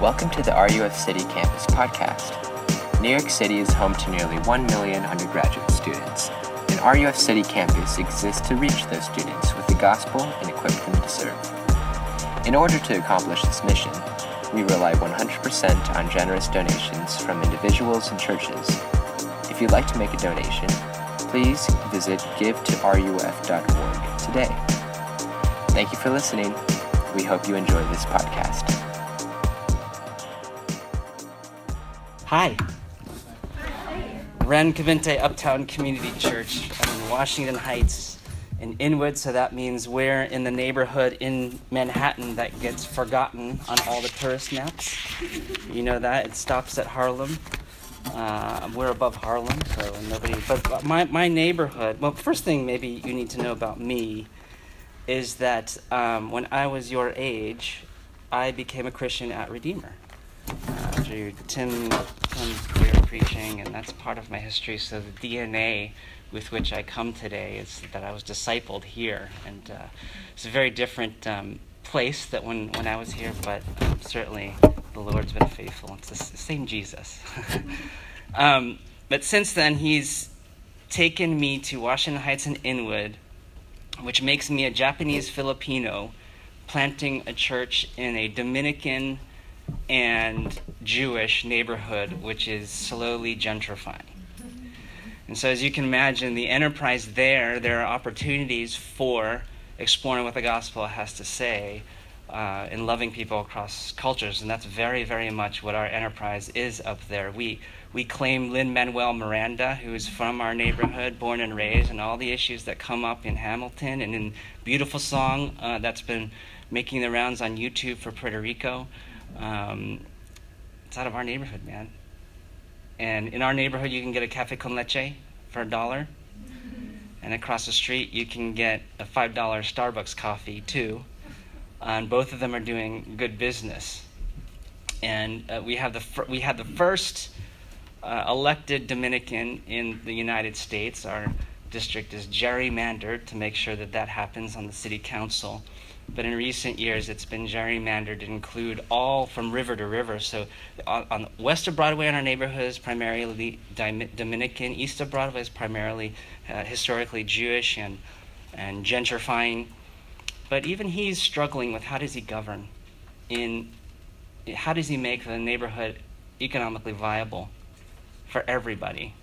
Welcome to the RUF City Campus podcast. New York City is home to nearly 1 million undergraduate students, and RUF City Campus exists to reach those students with the gospel and equip them to serve. In order to accomplish this mission, we rely 100% on generous donations from individuals and churches. If you'd like to make a donation, please visit givetoruf.org today. Thank you for listening. We hope you enjoy this podcast. Hi. Ren Cavinte Uptown Community Church. I'm in Washington Heights in Inwood, so that means we're in the neighborhood in Manhattan that gets forgotten on all the tourist maps. You know that? It stops at Harlem. Uh, we're above Harlem, so nobody. But my, my neighborhood, well, first thing maybe you need to know about me is that um, when I was your age, I became a Christian at Redeemer uh, through Tim, Tim's career preaching, and that's part of my history. So the DNA with which I come today is that I was discipled here, and uh, it's a very different um, place that when, when I was here, but um, certainly the Lord's been faithful. It's the same Jesus. um, but since then, He's taken me to Washington Heights and Inwood, which makes me a Japanese Filipino planting a church in a Dominican and Jewish neighborhood, which is slowly gentrifying. And so, as you can imagine, the enterprise there, there are opportunities for exploring what the gospel has to say uh, and loving people across cultures. And that's very, very much what our enterprise is up there. We, we claim Lin Manuel Miranda, who is from our neighborhood, born and raised, and all the issues that come up in Hamilton and in beautiful song uh, that's been making the rounds on YouTube for Puerto Rico. Um, it's out of our neighborhood, man. And in our neighborhood, you can get a cafe con leche for a dollar. And across the street, you can get a $5 Starbucks coffee, too. And both of them are doing good business. And uh, we, have the we had the first uh, elected Dominican in the United States. Our district is gerrymandered to make sure that that happens on the city council but in recent years it's been gerrymandered to include all from river to river. So on, on west of Broadway in our neighborhood is primarily Dominican, east of Broadway is primarily uh, historically Jewish and, and gentrifying. But even he's struggling with how does he govern in how does he make the neighborhood economically viable for everybody?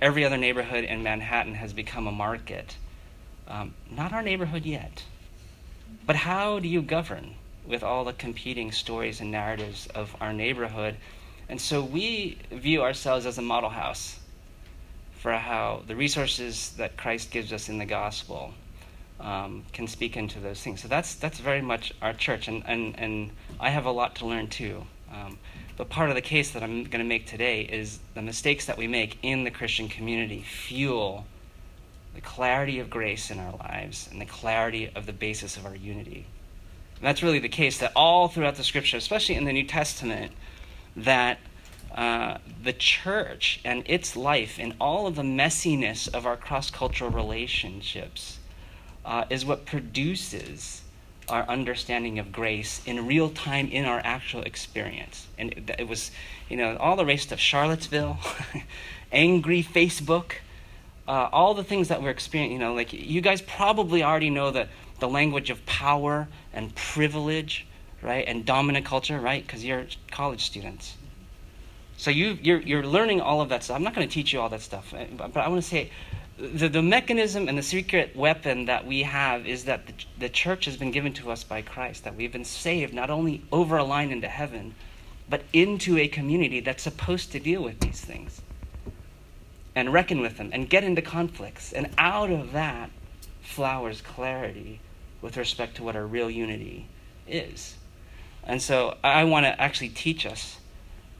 Every other neighborhood in Manhattan has become a market. Um, not our neighborhood yet. But how do you govern with all the competing stories and narratives of our neighborhood? And so we view ourselves as a model house for how the resources that Christ gives us in the gospel um, can speak into those things. So that's that's very much our church, and and, and I have a lot to learn too. Um, but part of the case that I'm going to make today is the mistakes that we make in the Christian community fuel the clarity of grace in our lives and the clarity of the basis of our unity. And that's really the case that all throughout the scripture, especially in the New Testament, that uh, the church and its life and all of the messiness of our cross cultural relationships uh, is what produces our understanding of grace in real time in our actual experience. And it, it was, you know, all the race stuff Charlottesville, angry Facebook, uh, all the things that we're experiencing, you know, like you guys probably already know the, the language of power and privilege, right, and dominant culture, right, because you're college students. So you, you're, you're learning all of that stuff. I'm not going to teach you all that stuff, eh, but, but I want to say the, the mechanism and the secret weapon that we have is that the, the church has been given to us by Christ, that we've been saved not only over a line into heaven, but into a community that's supposed to deal with these things and reckon with them and get into conflicts. And out of that flowers clarity with respect to what our real unity is. And so I want to actually teach us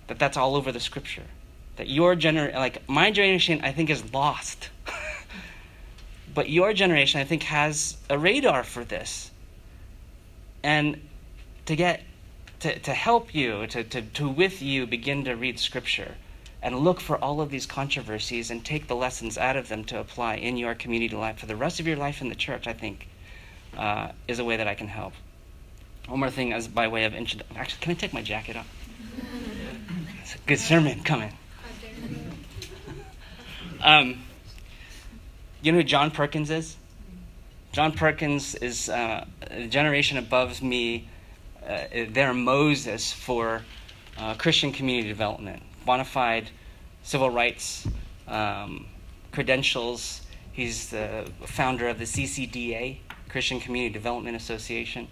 that that's all over the scripture. That your generation, like my generation, I think is lost. but your generation, I think, has a radar for this. And to get, to, to help you, to, to, to with you begin to read scripture and look for all of these controversies and take the lessons out of them to apply in your community life for the rest of your life in the church, I think uh, is a way that I can help. One more thing, as by way of introduction. Actually, can I take my jacket off? It's a good sermon coming. Um, you know who John Perkins is? John Perkins is uh, a generation above me. Uh, they're Moses for uh, Christian community development, bona fide civil rights um, credentials. He's the founder of the CCDA, Christian Community Development Association.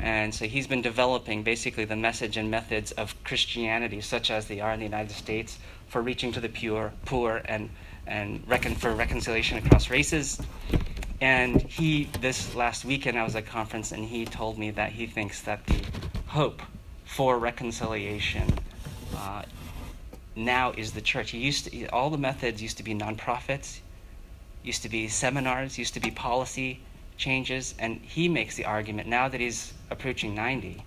And so he's been developing basically the message and methods of Christianity, such as they are in the United States, for reaching to the pure, poor and, and recon, for reconciliation across races. And he, this last weekend, I was at a conference, and he told me that he thinks that the hope for reconciliation uh, now is the church. He used to, all the methods used to be nonprofits, used to be seminars, used to be policy changes, and he makes the argument now that he's approaching 90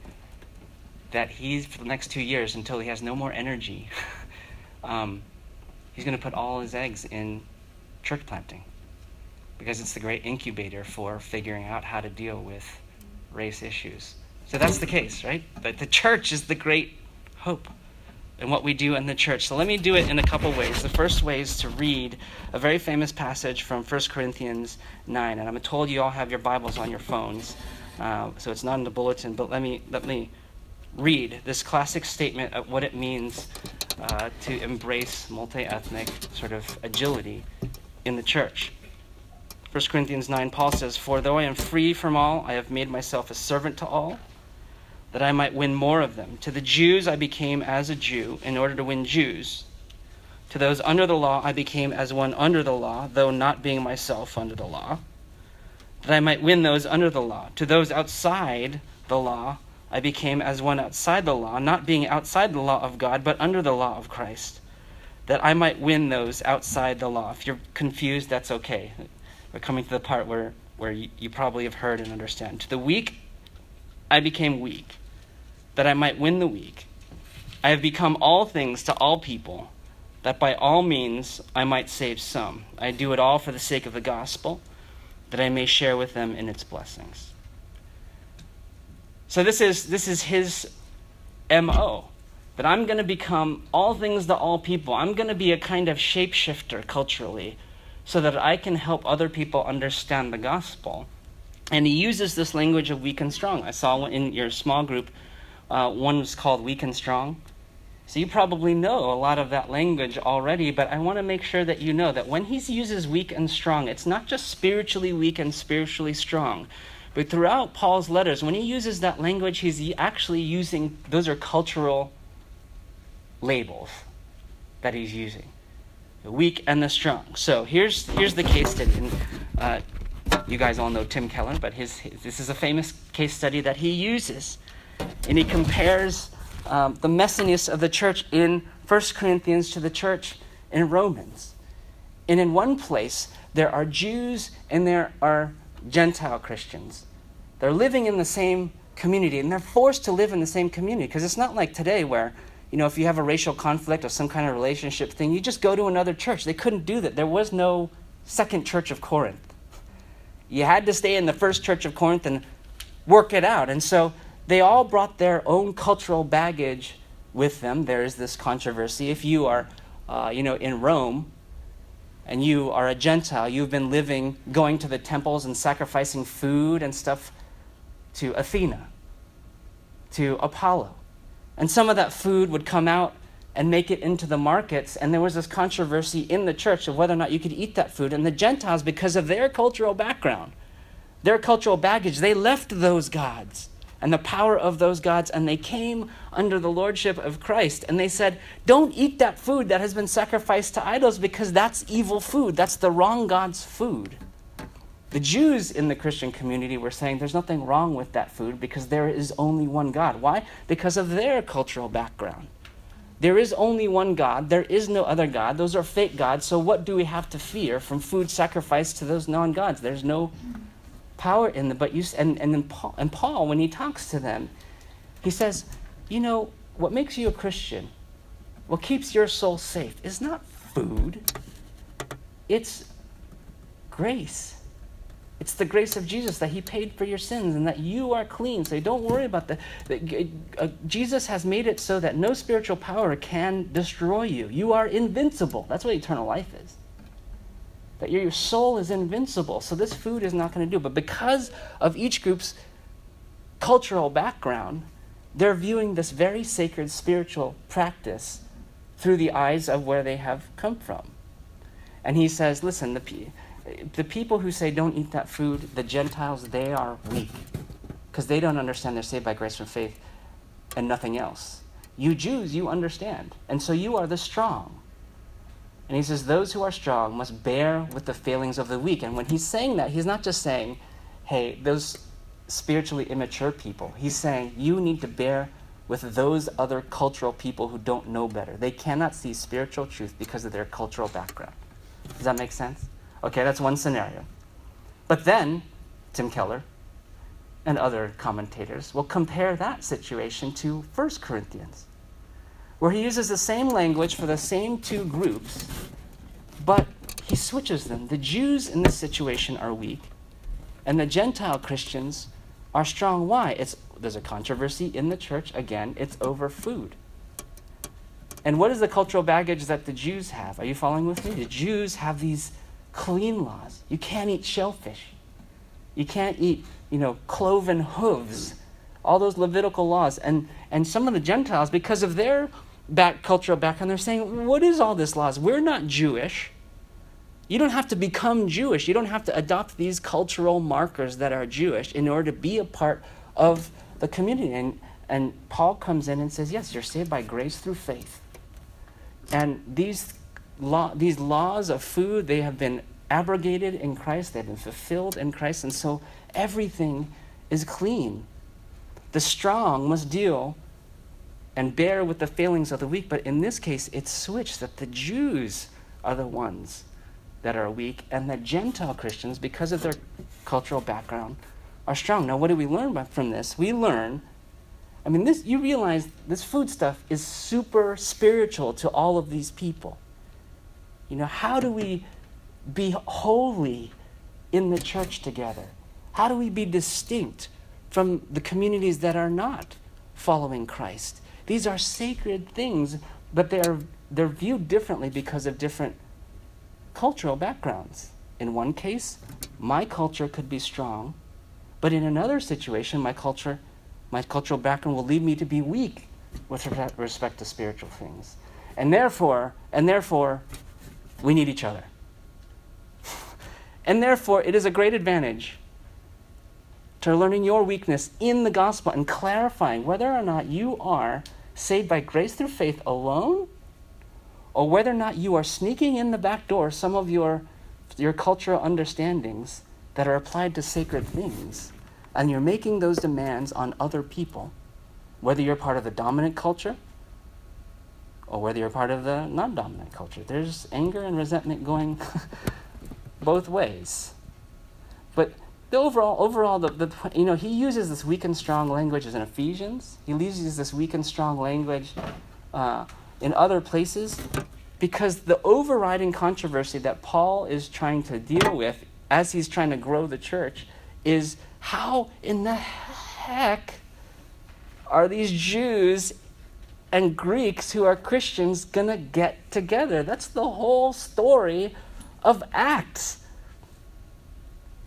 that he's for the next two years until he has no more energy. um, he's going to put all his eggs in church planting because it's the great incubator for figuring out how to deal with race issues. So that's the case, right? But the church is the great hope in what we do in the church. So let me do it in a couple ways. The first way is to read a very famous passage from 1 Corinthians 9. And I'm told you all have your Bibles on your phones, uh, so it's not in the bulletin, but let me, let me read this classic statement of what it means uh, to embrace multi ethnic sort of agility in the church. 1 Corinthians 9, Paul says, For though I am free from all, I have made myself a servant to all, that I might win more of them. To the Jews I became as a Jew, in order to win Jews. To those under the law I became as one under the law, though not being myself under the law, that I might win those under the law. To those outside the law I became as one outside the law, not being outside the law of God, but under the law of Christ, that I might win those outside the law. If you're confused, that's okay. We're coming to the part where, where you, you probably have heard and understand. To the weak, I became weak, that I might win the weak. I have become all things to all people, that by all means I might save some. I do it all for the sake of the gospel, that I may share with them in its blessings. So this is this is his MO. That I'm going to become all things to all people. I'm going to be a kind of shapeshifter culturally so that I can help other people understand the gospel. And he uses this language of weak and strong. I saw in your small group, uh, one was called Weak and Strong. So you probably know a lot of that language already, but I want to make sure that you know that when he uses weak and strong, it's not just spiritually weak and spiritually strong. But throughout Paul's letters, when he uses that language, he's actually using, those are cultural labels that he's using the weak and the strong. So here's here's the case study. And, uh, you guys all know Tim Keller, but his, his, this is a famous case study that he uses, and he compares um, the messiness of the church in 1 Corinthians to the church in Romans. And in one place, there are Jews and there are Gentile Christians. They're living in the same community, and they're forced to live in the same community because it's not like today where you know, if you have a racial conflict or some kind of relationship thing, you just go to another church. They couldn't do that. There was no second church of Corinth. You had to stay in the first church of Corinth and work it out. And so they all brought their own cultural baggage with them. There is this controversy. If you are, uh, you know, in Rome and you are a Gentile, you've been living, going to the temples and sacrificing food and stuff to Athena, to Apollo. And some of that food would come out and make it into the markets. And there was this controversy in the church of whether or not you could eat that food. And the Gentiles, because of their cultural background, their cultural baggage, they left those gods and the power of those gods, and they came under the lordship of Christ. And they said, Don't eat that food that has been sacrificed to idols because that's evil food. That's the wrong God's food. The Jews in the Christian community were saying there's nothing wrong with that food because there is only one God. Why? Because of their cultural background. There is only one God. There is no other God. Those are fake gods. So, what do we have to fear from food sacrificed to those non gods? There's no power in them. But you, and, and, then Paul, and Paul, when he talks to them, he says, You know, what makes you a Christian, what keeps your soul safe, is not food, it's grace It's the grace of Jesus that He paid for your sins and that you are clean. So don't worry about the uh, Jesus has made it so that no spiritual power can destroy you. You are invincible. That's what eternal life is. That your, soul is invincible. So this food is not going to do. But because of each group's cultural background, they're viewing this very sacred spiritual practice through the eyes of where they have come from. And he says, listen, the, the people who say don't eat that food, the Gentiles, they are weak because they don't understand they're saved by grace from faith and nothing else. You Jews, you understand. And so you are the strong. And he says, Those who are strong must bear with the failings of the weak. And when he's saying that, he's not just saying, Hey, those spiritually immature people. He's saying, You need to bear with those other cultural people who don't know better. They cannot see spiritual truth because of their cultural background. Does that make sense? Okay, that's one scenario. But then, Tim Keller and other commentators will compare that situation to 1 Corinthians, where he uses the same language for the same two groups, but he switches them. The Jews in this situation are weak, and the Gentile Christians are strong. Why? It's, there's a controversy in the church. Again, it's over food. And what is the cultural baggage that the Jews have? Are you following with me? The Jews have these clean laws. You can't eat shellfish. You can't eat, you know, cloven hooves. All those Levitical laws. And, and some of the Gentiles, because of their back, cultural background, they're saying, what is all this laws? We're not Jewish. You don't have to become Jewish. You don't have to adopt these cultural markers that are Jewish in order to be a part of the community. And, and Paul comes in and says, yes, you're saved by grace through faith. And these law, these laws of food, they have been abrogated in Christ, they've been fulfilled in Christ, and so everything is clean. The strong must deal and bear with the failings of the weak, but in this case, it's switched that the Jews are the ones that are weak, and the Gentile Christians, because of their cultural background, are strong. Now, what do we learn from this? We learn I mean, this, you realize this food stuff is super spiritual to all of these people. You know, how do we be holy in the church together? How do we be distinct from the communities that are not following Christ? These are sacred things, but they are, they're viewed differently because of different cultural backgrounds. In one case, my culture could be strong, but in another situation, my culture my cultural background will lead me to be weak with respect to spiritual things. And therefore, and therefore, we need each other. and therefore, it is a great advantage to learning your weakness in the gospel and clarifying whether or not you are saved by grace through faith alone or whether or not you are sneaking in the back door some of your, your cultural understandings that are applied to sacred things and you're making those demands on other people, whether you're part of the dominant culture or whether you're part of the non dominant culture. There's anger and resentment going both ways. But the overall, overall, the, the, you know, he uses this weak and strong language as in Ephesians. He uses this weak and strong language uh, in other places because the overriding controversy that Paul is trying to deal with as he's trying to grow the church is how in the heck are these Jews and Greeks who are Christians to get together? That's the whole story of Acts.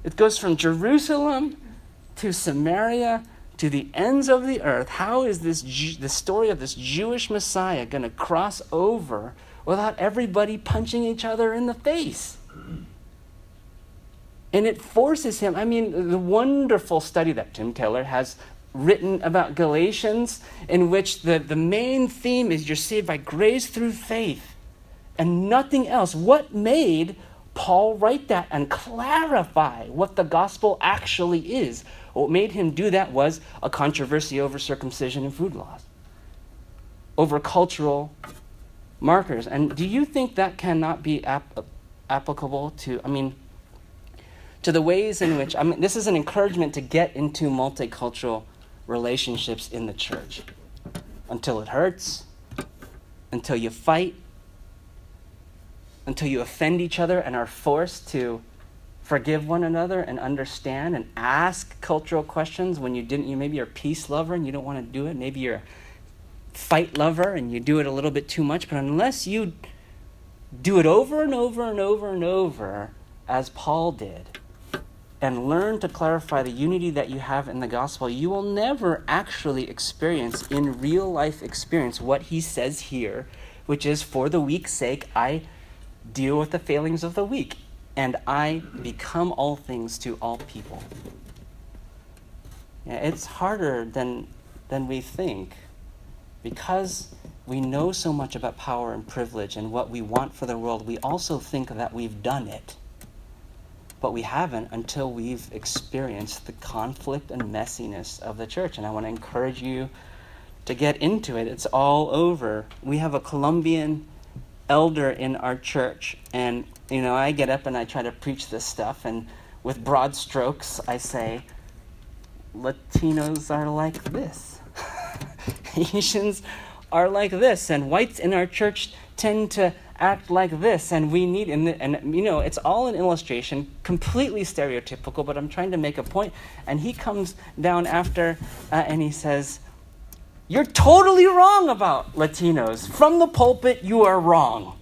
It goes from Jerusalem to Samaria to the ends of the earth. How is this the story of this Jewish Messiah going to cross over without everybody punching each other in the face? And it forces him. I mean, the wonderful study that Tim Keller has written about Galatians, in which the, the main theme is you're saved by grace through faith and nothing else. What made Paul write that and clarify what the gospel actually is? What made him do that was a controversy over circumcision and food laws, over cultural markers. And do you think that cannot be ap- applicable to, I mean, to the ways in which, I mean, this is an encouragement to get into multicultural relationships in the church until it hurts, until you fight, until you offend each other and are forced to forgive one another and understand and ask cultural questions when you didn't you maybe you're a peace lover and you don't want to do it. Maybe you're a fight lover and you do it a little bit too much. But unless you do it over and over and over and over as paul did and learn to clarify the unity that you have in the gospel you will never actually experience in real life experience what he says here which is for the weak's sake i deal with the failings of the weak and I become all things to all people. Yeah, it's harder than, than we think because we know so much about power and privilege and what we want for the world. We also think that we've done it. But we haven't until we've experienced the conflict and messiness of the church. And I want to encourage you to get into it. It's all over. We have a Colombian elder in our church, and you know, I get up and I try to preach this stuff, and with broad strokes, I say, Latinos are like this, Asians are like this, and whites in our church tend to act like this, and we need, and, and you know, it's all an illustration, completely stereotypical, but I'm trying to make a point. And he comes down after uh, and he says, You're totally wrong about Latinos. From the pulpit, you are wrong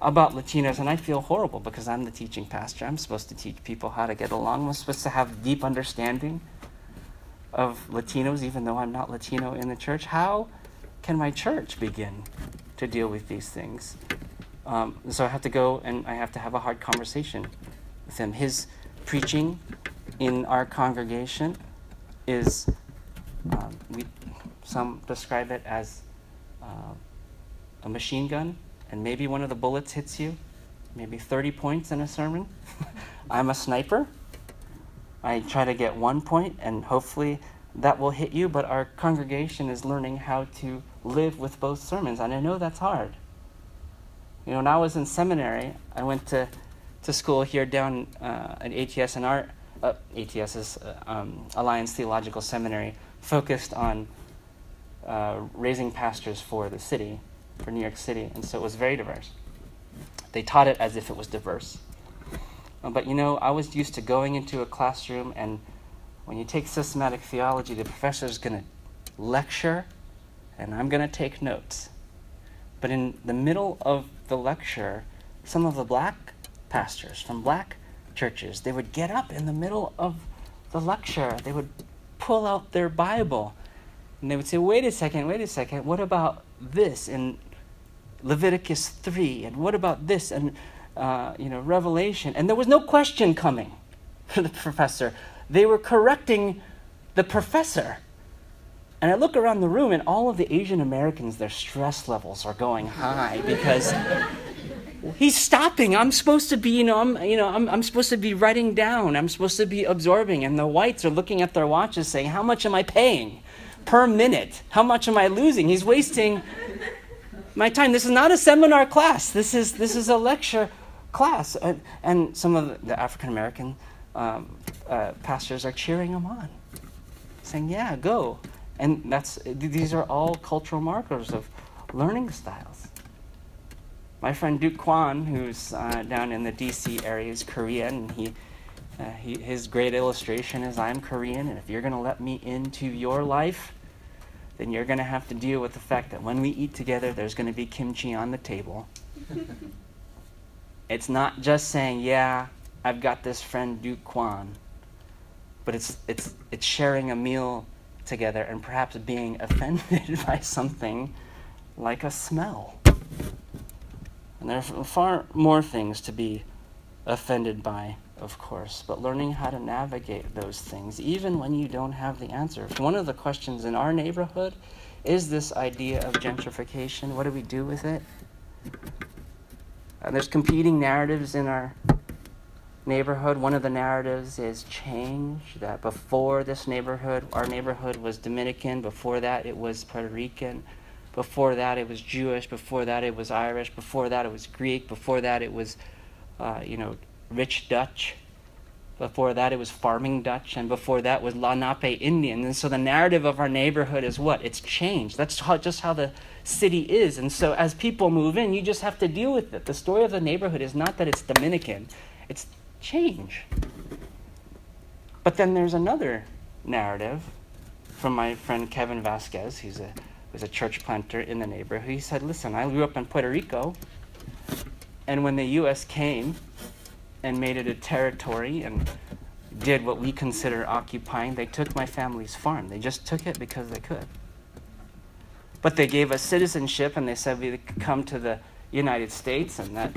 about Latinos, and I feel horrible because I'm the teaching pastor. I'm supposed to teach people how to get along. I'm supposed to have deep understanding of Latinos, even though I'm not Latino in the church. How can my church begin to deal with these things? Um, so I have to go and I have to have a hard conversation with him. His preaching in our congregation is, um, we, some describe it as uh, a machine gun and maybe one of the bullets hits you, maybe 30 points in a sermon. I'm a sniper. I try to get one point, and hopefully that will hit you, but our congregation is learning how to live with both sermons, and I know that's hard. You know, when I was in seminary, I went to, to school here down uh, at ATS, and our uh, ATS is uh, um, Alliance Theological Seminary, focused on uh, raising pastors for the city for New York City, and so it was very diverse. They taught it as if it was diverse. Uh, but you know, I was used to going into a classroom, and when you take systematic theology, the professor is going to lecture, and I'm going to take notes. But in the middle of the lecture, some of the black pastors from black churches, they would get up in the middle of the lecture. They would pull out their Bible and they would say, wait a second, wait a second, what about this in Leviticus 3? And what about this and, uh, you know, Revelation? And there was no question coming for the professor. They were correcting the professor. And I look around the room, and all of the Asian Americans, their stress levels are going high because he's stopping. I'm supposed to be, you know, I'm, you know, I'm, I'm supposed to be writing down. I'm supposed to be absorbing. And the whites are looking at their watches, saying, "How much am I paying?" Per minute. How much am I losing? He's wasting my time. This is not a seminar class. This is this is a lecture class, and, and some of the African American um, uh, pastors are cheering him on, saying, "Yeah, go." And that's these are all cultural markers of learning styles. My friend Duke Kwon, who's uh, down in the D.C. area, is Korean. And he uh, he, his great illustration is I'm Korean, and if you're going to let me into your life, then you're going to have to deal with the fact that when we eat together, there's going to be kimchi on the table. it's not just saying, yeah, I've got this friend Duke Kwon, but it's, it's, it's sharing a meal together and perhaps being offended by something like a smell. And there are far more things to be offended by of course, but learning how to navigate those things, even when you don't have the answer. One of the questions in our neighborhood is this idea of gentrification. What do we do with it? And there's competing narratives in our neighborhood. One of the narratives is change, that before this neighborhood, our neighborhood was Dominican, before that it was Puerto Rican, before that it was Jewish, before that it was Irish, before that it was Greek, before that it was, uh, you know, rich Dutch. Before that, it was farming Dutch, and before that was Lenape Indian. And so the narrative of our neighborhood is what? It's changed. That's how, just how the city is. And so as people move in, you just have to deal with it. The story of the neighborhood is not that it's Dominican, it's change. But then there's another narrative from my friend Kevin Vasquez, who's a, who's a church planter in the neighborhood. He said, Listen, I grew up in Puerto Rico, and when the U.S. came and made it a territory and did what we consider occupying, they took my family's farm. They just took it because they could. But they gave us citizenship and they said we could come to the United States and that,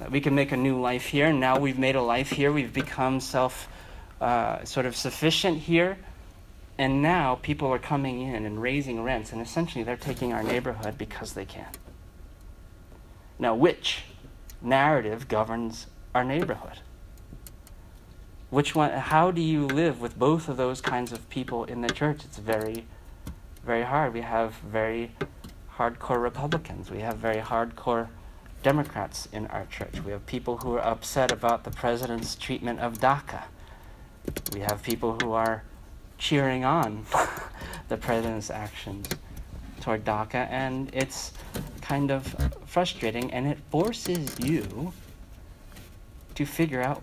that we can make a new life here. And now we've made a life here. We've become self uh, sort of sufficient here. And now people are coming in and raising rents, and essentially they're taking our neighborhood because they can. Now, which narrative governs our neighborhood? Which one? How do you live with both of those kinds of people in the church? It's very very hard. We have very hardcore Republicans. We have very hardcore Democrats in our church. We have people who are upset about the president's treatment of DACA. We have people who are cheering on the president's actions toward DACA, and it's kind of frustrating, and it forces you to figure out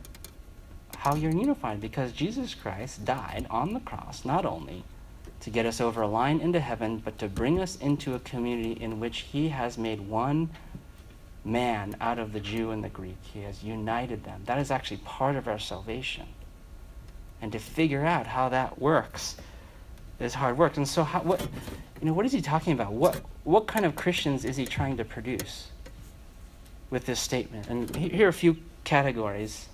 how you're unified because Jesus Christ died on the cross not only to get us over a line into heaven, but to bring us into a community in which He has made one man out of the Jew and the Greek. He has united them. That is actually part of our salvation. And to figure out how that works is hard work. And so, how, what, you know, what is he talking about? What, what kind of Christians is he trying to produce with this statement? And here are a few categories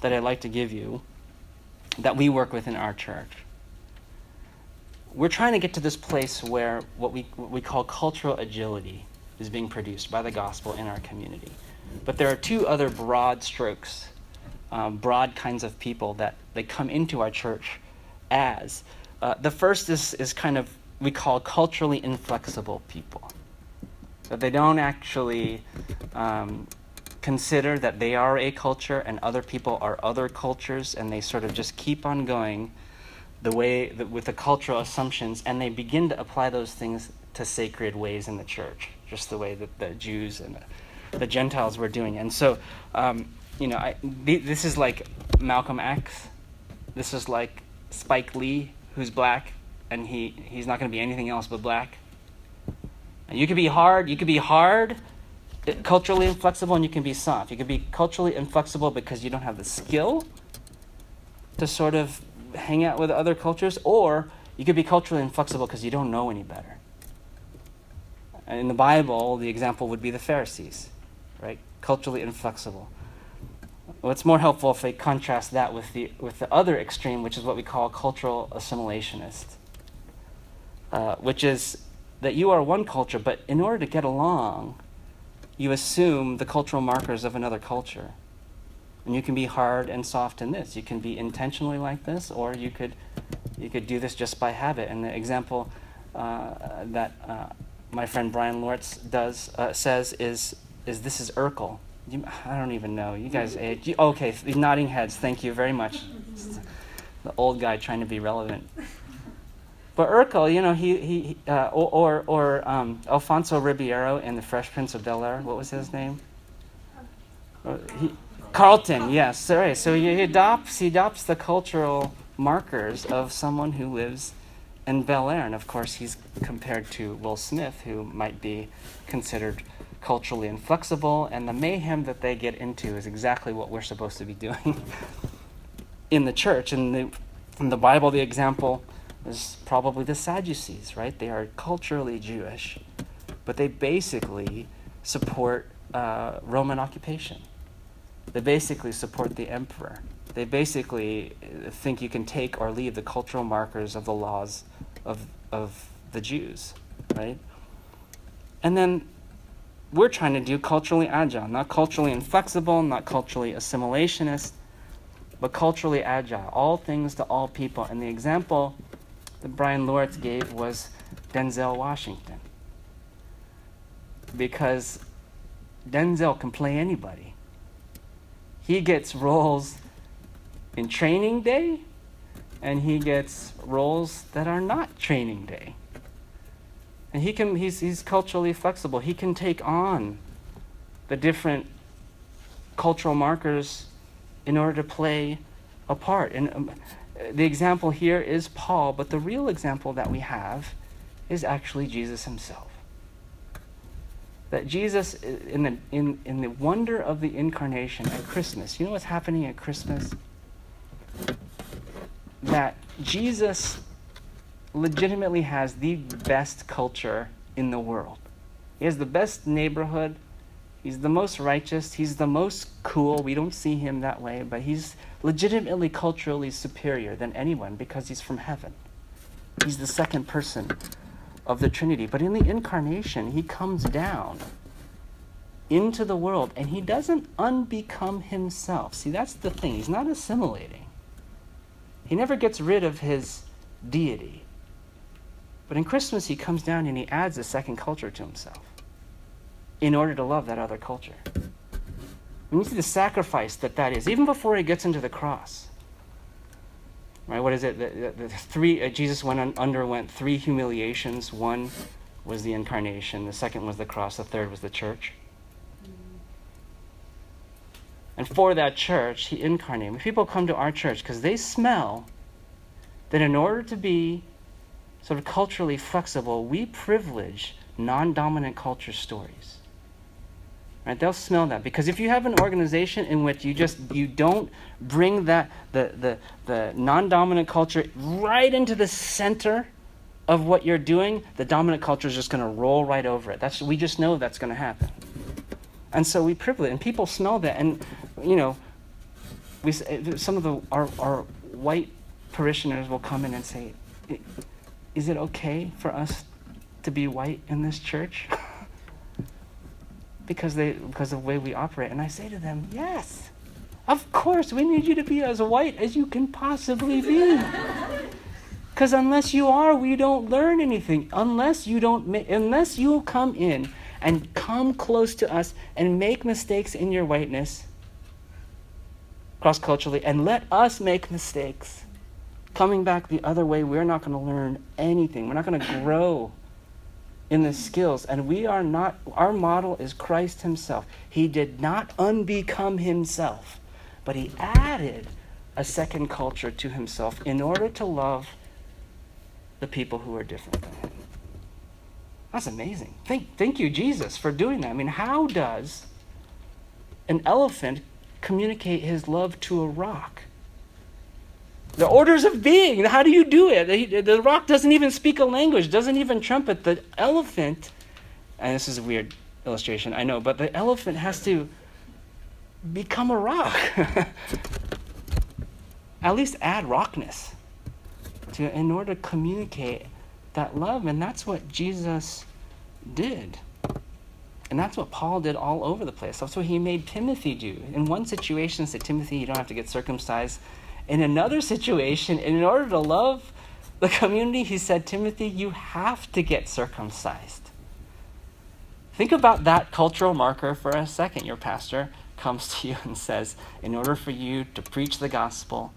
that I'd like to give you that we work with in our church we're trying to get to this place where what we, what we call cultural agility is being produced by the gospel in our community. But there are two other broad strokes, um, broad kinds of people that they come into our church as. Uh, the first is, is kind of, we call culturally inflexible people. That they don't actually um, consider that they are a culture and other people are other cultures, and they sort of just keep on going the way that with the cultural assumptions, and they begin to apply those things to sacred ways in the church, just the way that the Jews and the, Gentiles were doing. And so, um, you know, I, this is like Malcolm X. This is like Spike Lee, who's black, and he, he's not going to be anything else but black. And you can be hard. You can be hard, culturally inflexible, and you can be soft. You can be culturally inflexible because you don't have the skill to sort of hang out with other cultures, or you could be culturally inflexible because you don't know any better. In the Bible, the example would be the Pharisees, right? Culturally inflexible. It's more helpful if they contrast that with the, with the other extreme, which is what we call cultural assimilationist, uh, which is that you are one culture, but in order to get along, you assume the cultural markers of another culture. And you can be hard and soft in this. You can be intentionally like this, or you could, you could do this just by habit. And the example uh, that uh, my friend Bryan Loritts does uh, says is, is this is Urkel. You, I don't even know. You guys age. You, okay, nodding heads. Thank you very much. the old guy trying to be relevant. But Urkel, you know, he, he uh, or, or um, Alfonso Ribeiro in The Fresh Prince of Bel Air, what was his name? Uh, he, Carlton, yes. Sorry. So he adopts he adopts the cultural markers of someone who lives in Bel Air, and of course he's compared to Will Smith, who might be considered culturally inflexible, and the mayhem that they get into is exactly what we're supposed to be doing in the church. In the in the Bible, the example is probably the Sadducees, right? They are culturally Jewish, but they basically support uh, Roman occupation they basically support the emperor. They basically uh, think you can take or leave the cultural markers of the laws of, of the Jews, right? And then we're trying to do culturally agile, not culturally inflexible, not culturally assimilationist, but culturally agile, all things to all people. And the example that Bryan Loritts gave was Denzel Washington. Because Denzel can play anybody he gets roles in training day and he gets roles that are not training day. And he can he's he's culturally flexible. He can take on the different cultural markers in order to play a part. And um, the example here is Paul, but the real example that we have is actually Jesus himself. That Jesus, in the, in, in the wonder of the incarnation at Christmas, you know what's happening at Christmas? That Jesus legitimately has the best culture in the world. He has the best neighborhood. He's the most righteous. He's the most cool. We don't see him that way, but he's legitimately culturally superior than anyone because he's from heaven. He's the second person of the Trinity. But in the incarnation, he comes down into the world and he doesn't unbecome himself. See, that's the thing. He's not assimilating, he never gets rid of his deity. But in Christmas, he comes down and he adds a second culture to himself in order to love that other culture. We need to see the sacrifice that that is, even before he gets into the cross. Right? What is it? The, the, the three uh, Jesus went un, underwent three humiliations. One was the incarnation. The second was the cross. The third was the church. And for that church, he incarnated. People come to our church, because they smell that in order to be sort of culturally flexible, we privilege non-dominant culture stories. Right? They'll smell that because if you have an organization in which you just you don't bring that the the, the non-dominant culture right into the center of what you're doing, the dominant culture is just going to roll right over it. That's we just know that's going to happen. And so we privilege, and people smell that, and you know, we eh, some of the our our white parishioners will come in and say, "Is it okay for us to be white in this church?" Because they because of the way we operate. And I say to them, yes, of course, we need you to be as white as you can possibly be. Because unless you are, we don't learn anything. Unless you don't, unless you come in and come close to us and make mistakes in your whiteness, cross culturally, and let us make mistakes. Coming back the other way, we're not going to learn anything. We're not going to grow in the skills. And we are not, our model is Christ Himself. He did not unbecome Himself, but He added a second culture to Himself in order to love the people who are different than Him. That's amazing. Thank, thank you, Jesus, for doing that. I mean, how does an elephant communicate his love to a rock? The orders of being. How do you do it? The rock doesn't even speak a language, doesn't even trumpet. The elephant, and this is a weird illustration, I know, but the elephant has to become a rock. At least add rockness to in order to communicate that love, and that's what Jesus did. And that's what Paul did all over the place. That's what he made Timothy do. In one situation, said Timothy, you don't have to get circumcised in another situation, in order to love the community, he said, Timothy, you have to get circumcised. Think about that cultural marker for a second. Your pastor comes to you and says, in order for you to preach the gospel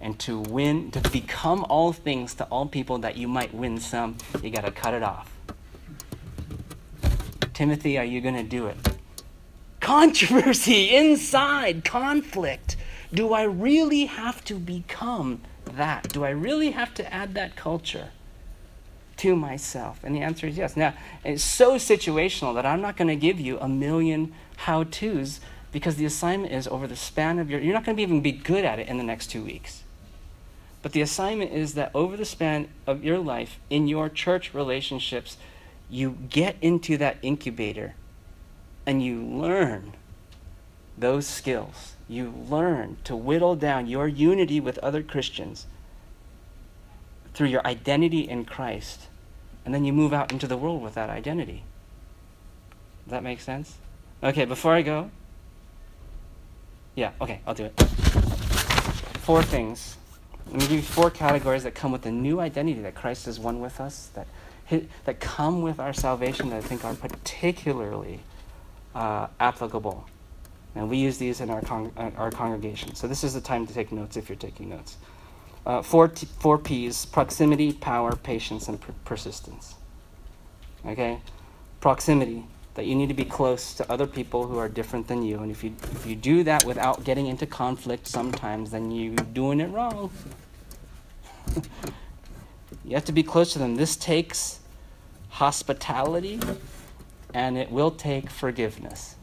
and to win, to become all things to all people that you might win some, you got to cut it off. Timothy, are you going to do it? Controversy inside, conflict. Do I really have to become that? Do I really have to add that culture to myself? And the answer is yes. Now, it's so situational that I'm not going to give you a million how to's because the assignment is over the span of your, you're not going to even be good at it in the next two weeks. But the assignment is that over the span of your life, in your church relationships, you get into that incubator and you learn those skills you learn to whittle down your unity with other Christians through your identity in Christ, and then you move out into the world with that identity. Does that make sense? Okay, before I go, yeah, okay, I'll do it. Four things. Let me give you four categories that come with the new identity that Christ has won with us, that, that come with our salvation that I think are particularly uh, applicable and we use these in our, con- uh, our congregation. So this is the time to take notes if you're taking notes. Uh, four, t- four P's proximity, power, patience, and per- persistence. Okay? Proximity. that you need to be close to other people who are different than you. And if you, if you do that without getting into conflict sometimes, then you're doing it wrong. you have to be close to them. This takes hospitality and it will take forgiveness.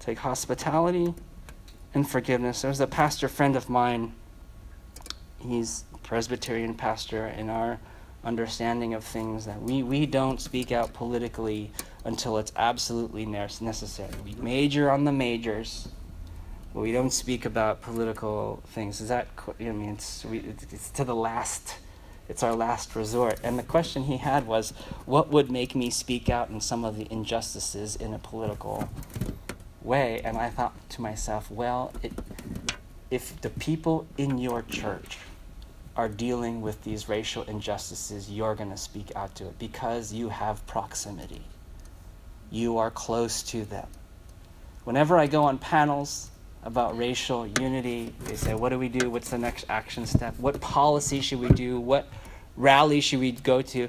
Take hospitality and forgiveness. There's a pastor friend of mine. He's Presbyterian pastor in our understanding of things that we, we don't speak out politically until it's absolutely necessary. We major on the majors, but we don't speak about political things. Is that, I mean, it's, we, it's to the last, it's our last resort. And the question he had was, what would make me speak out in some of the injustices in a political way? And I thought to myself, well, it, if the people in your church are dealing with these racial injustices, you're going to speak out to it because you have proximity you are close to them. Whenever I go on panels about racial unity, they say, What do we do? What's the next action step? What policy should we do? What rally should we go to?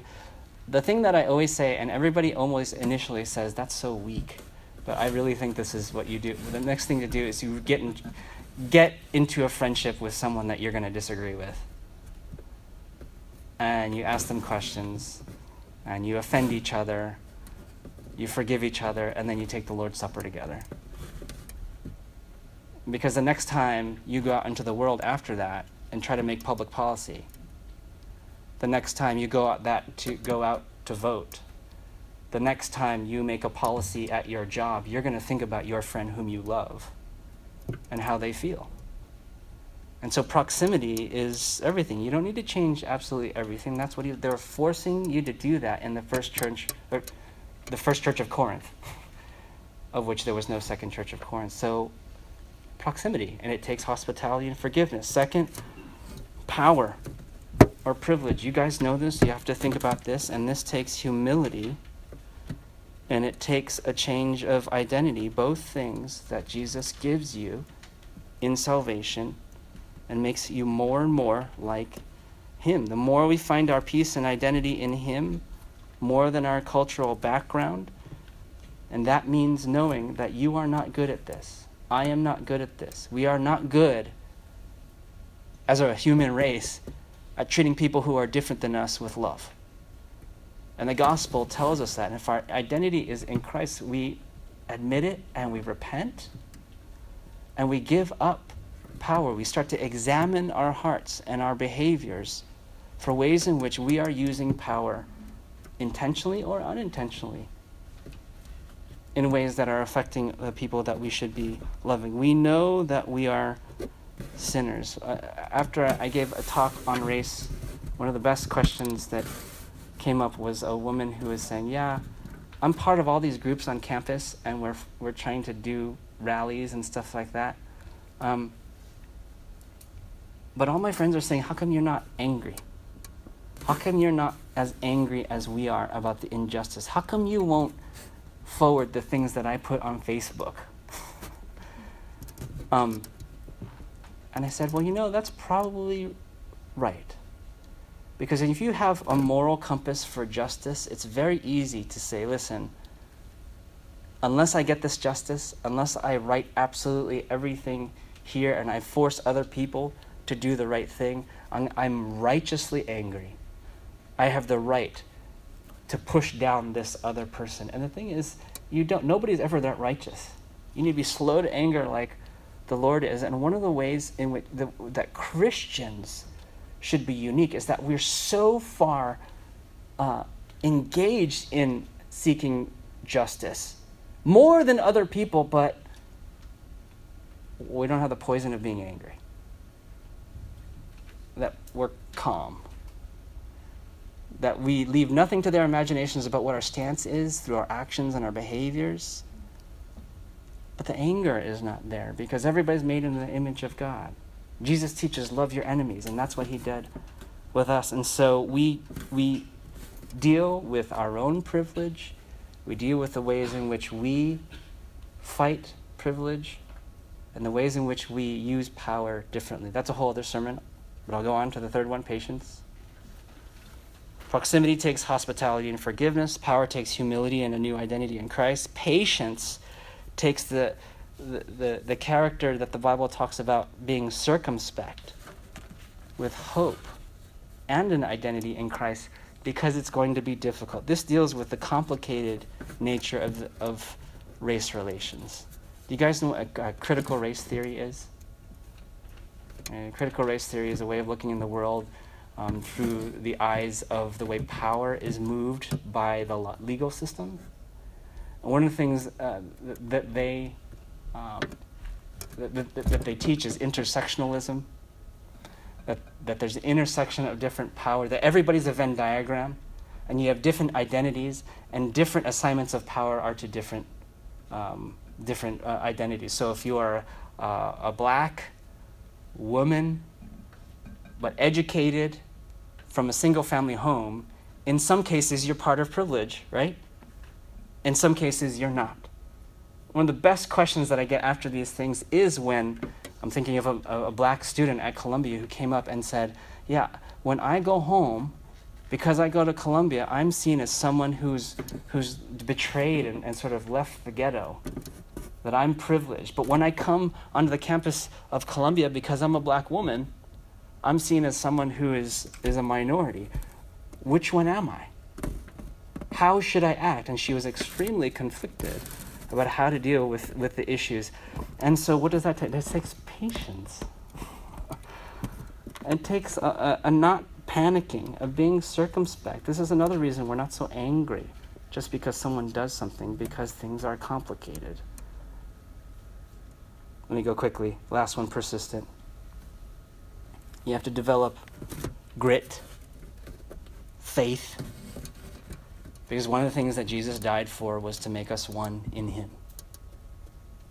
The thing that I always say, and everybody almost initially says, That's so weak. But I really think this is what you do. The next thing to do is you get, in, get into a friendship with someone that you're going to disagree with. And you ask them questions, and you offend each other, you forgive each other, and then you take the Lord's Supper together. Because the next time you go out into the world after that and try to make public policy, the next time you go out that to go out to vote, the next time you make a policy at your job, you're going to think about your friend whom you love and how they feel. And so proximity is everything. You don't need to change absolutely everything. That's what they're forcing you to do that in the first church or the first church of Corinth, of which there was no second church of Corinth. So, proximity, and it takes hospitality and forgiveness. Second, power or privilege. You guys know this, you have to think about this, and this takes humility and it takes a change of identity, both things that Jesus gives you in salvation and makes you more and more like Him. The more we find our peace and identity in Him, more than our cultural background. And that means knowing that you are not good at this. I am not good at this. We are not good as a human race at treating people who are different than us with love. And the gospel tells us that. And if our identity is in Christ, we admit it and we repent and we give up power. We start to examine our hearts and our behaviors for ways in which we are using power intentionally or unintentionally in ways that are affecting the people that we should be loving. We know that we are sinners. Uh, after I gave a talk on race, one of the best questions that came up was a woman who was saying, "Yeah, I'm part of all these groups on campus, and we're we're trying to do rallies and stuff like that." Um, but all my friends are saying, "How come you're not angry?" How come you're not as angry as we are about the injustice? How come you won't forward the things that I put on Facebook? um, and I said, Well, you know, that's probably right. Because if you have a moral compass for justice, it's very easy to say, Listen, unless I get this justice, unless I write absolutely everything here and I force other people to do the right thing, I'm, I'm righteously angry. I have the right to push down this other person. And the thing is, you don't nobody's ever that righteous. You need to be slow to anger like the Lord is. And one of the ways in which the, that Christians should be unique is that we're so far uh, engaged in seeking justice more than other people, but we don't have the poison of being angry. That we're calm that we leave nothing to their imaginations about what our stance is through our actions and our behaviors. But the anger is not there because everybody's made in the image of God. Jesus teaches love your enemies, and that's what he did with us. And so we we deal with our own privilege. We deal with the ways in which we fight privilege and the ways in which we use power differently. That's a whole other sermon, but I'll go on to the third one patience. Proximity takes hospitality and forgiveness. Power takes humility and a new identity in Christ. Patience takes the, the, the, the character that the Bible talks about being circumspect with hope and an identity in Christ because it's going to be difficult. This deals with the complicated nature of, of race relations. Do you guys know what a, a critical race theory is? critical race theory is a way of looking in the world um, through the eyes of the way power is moved by the legal system. And one of the things uh, that, they um, that, that, that, they teach is intersectionalism. That, that there's an intersection of different power. That everybody's a Venn diagram, and you have different identities, and different assignments of power are to different um, different uh, identities. So if you are uh, a black woman but educated from a single family home, in some cases you're part of privilege, right? In some cases you're not. One of the best questions that I get after these things is when I'm thinking of a, a black student at Columbia who came up and said, Yeah, when I go home, because I go to Columbia, I'm seen as someone who's, who's betrayed and, and sort of left the ghetto that I'm privileged. But when I come onto the campus of Columbia because I'm a black woman, I'm seen as someone who is, is a minority. Which one am I? How should I act? And she was extremely conflicted about how to deal with, with the issues. And so, what does that take? That takes patience. it takes a, a, a not panicking, of being circumspect. This is another reason we're not so angry just because someone does something, because things are complicated. Let me go quickly. Last one persistent. You have to develop grit, faith, because one of the things that Jesus died for was to make us one in Him.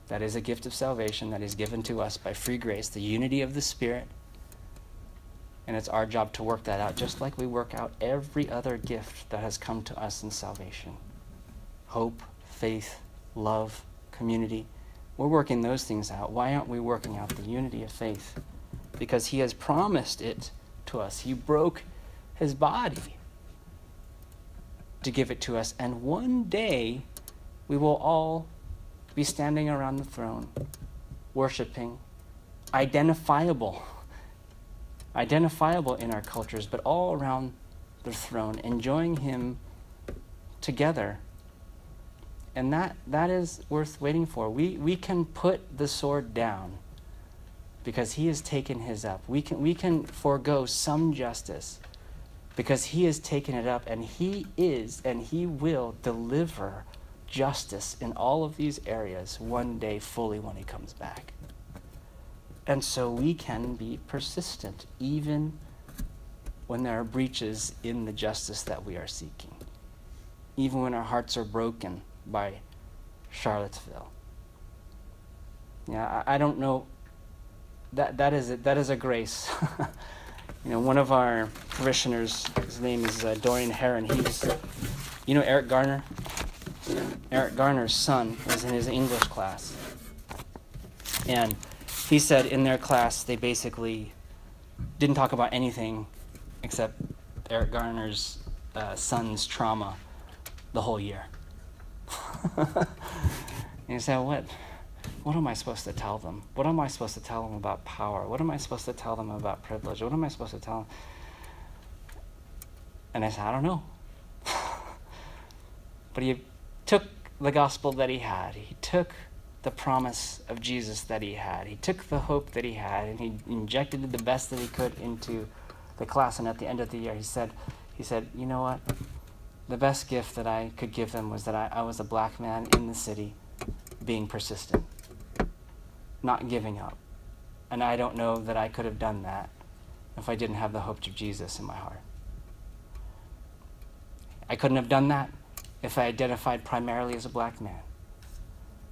That is a gift of salvation that is given to us by free grace, the unity of the Spirit. And it's our job to work that out, just like we work out every other gift that has come to us in salvation hope, faith, love, community. We're working those things out. Why aren't we working out the unity of faith? because he has promised it to us. He broke his body to give it to us. And one day we will all be standing around the throne, worshiping, identifiable, identifiable in our cultures, but all around the throne, enjoying him together. And that, that is worth waiting for. We, we can put the sword down because he has taken his up. We can, we can forego some justice because he has taken it up and he is and he will deliver justice in all of these areas one day fully when he comes back. And so we can be persistent even when there are breaches in the justice that we are seeking, even when our hearts are broken by Charlottesville. Yeah, I, I don't know that, that, is, a, that is a grace. you know, one of our parishioners, his name is uh, Dorian Heron. He's, you know, Eric Garner. Eric Garner's son was in his English class, and he said in their class they basically didn't talk about anything except Eric Garner's uh, son's trauma the whole year. and he said, "What? What am I supposed to tell them? What am I supposed to tell them about power? What am I supposed to tell them about privilege? What am I supposed to tell them? And I said, I don't know. but he took the gospel that he had, he took the promise of Jesus that he had, he took the hope that he had, and he injected it the best that he could into the class. And at the end of the year, he said, he said, you know what? The best gift that I could give them was that I, I was a black man in the city being persistent not giving up. And I don't know that I could have done that if I didn't have the hope of Jesus in my heart. I couldn't have done that if I identified primarily as a black man.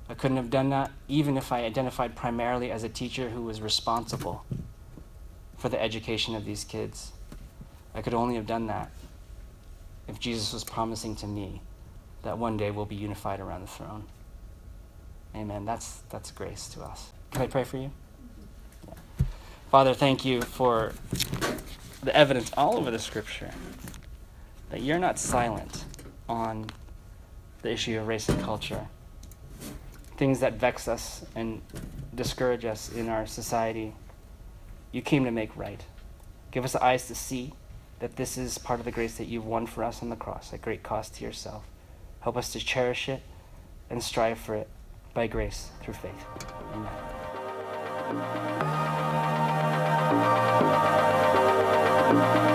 I couldn't have done that even if I identified primarily as a teacher who was responsible for the education of these kids. I could only have done that if Jesus was promising to me that one day we'll be unified around the throne. Amen. That's, that's grace to us. Can I pray for you? Father, thank you for the evidence all over the scripture that you're not silent on the issue of race and culture. Things that vex us and discourage us in our society, you came to make right. Give us eyes to see that this is part of the grace that you've won for us on the cross at great cost to yourself. Help us to cherish it and strive for it by grace through faith. Amen.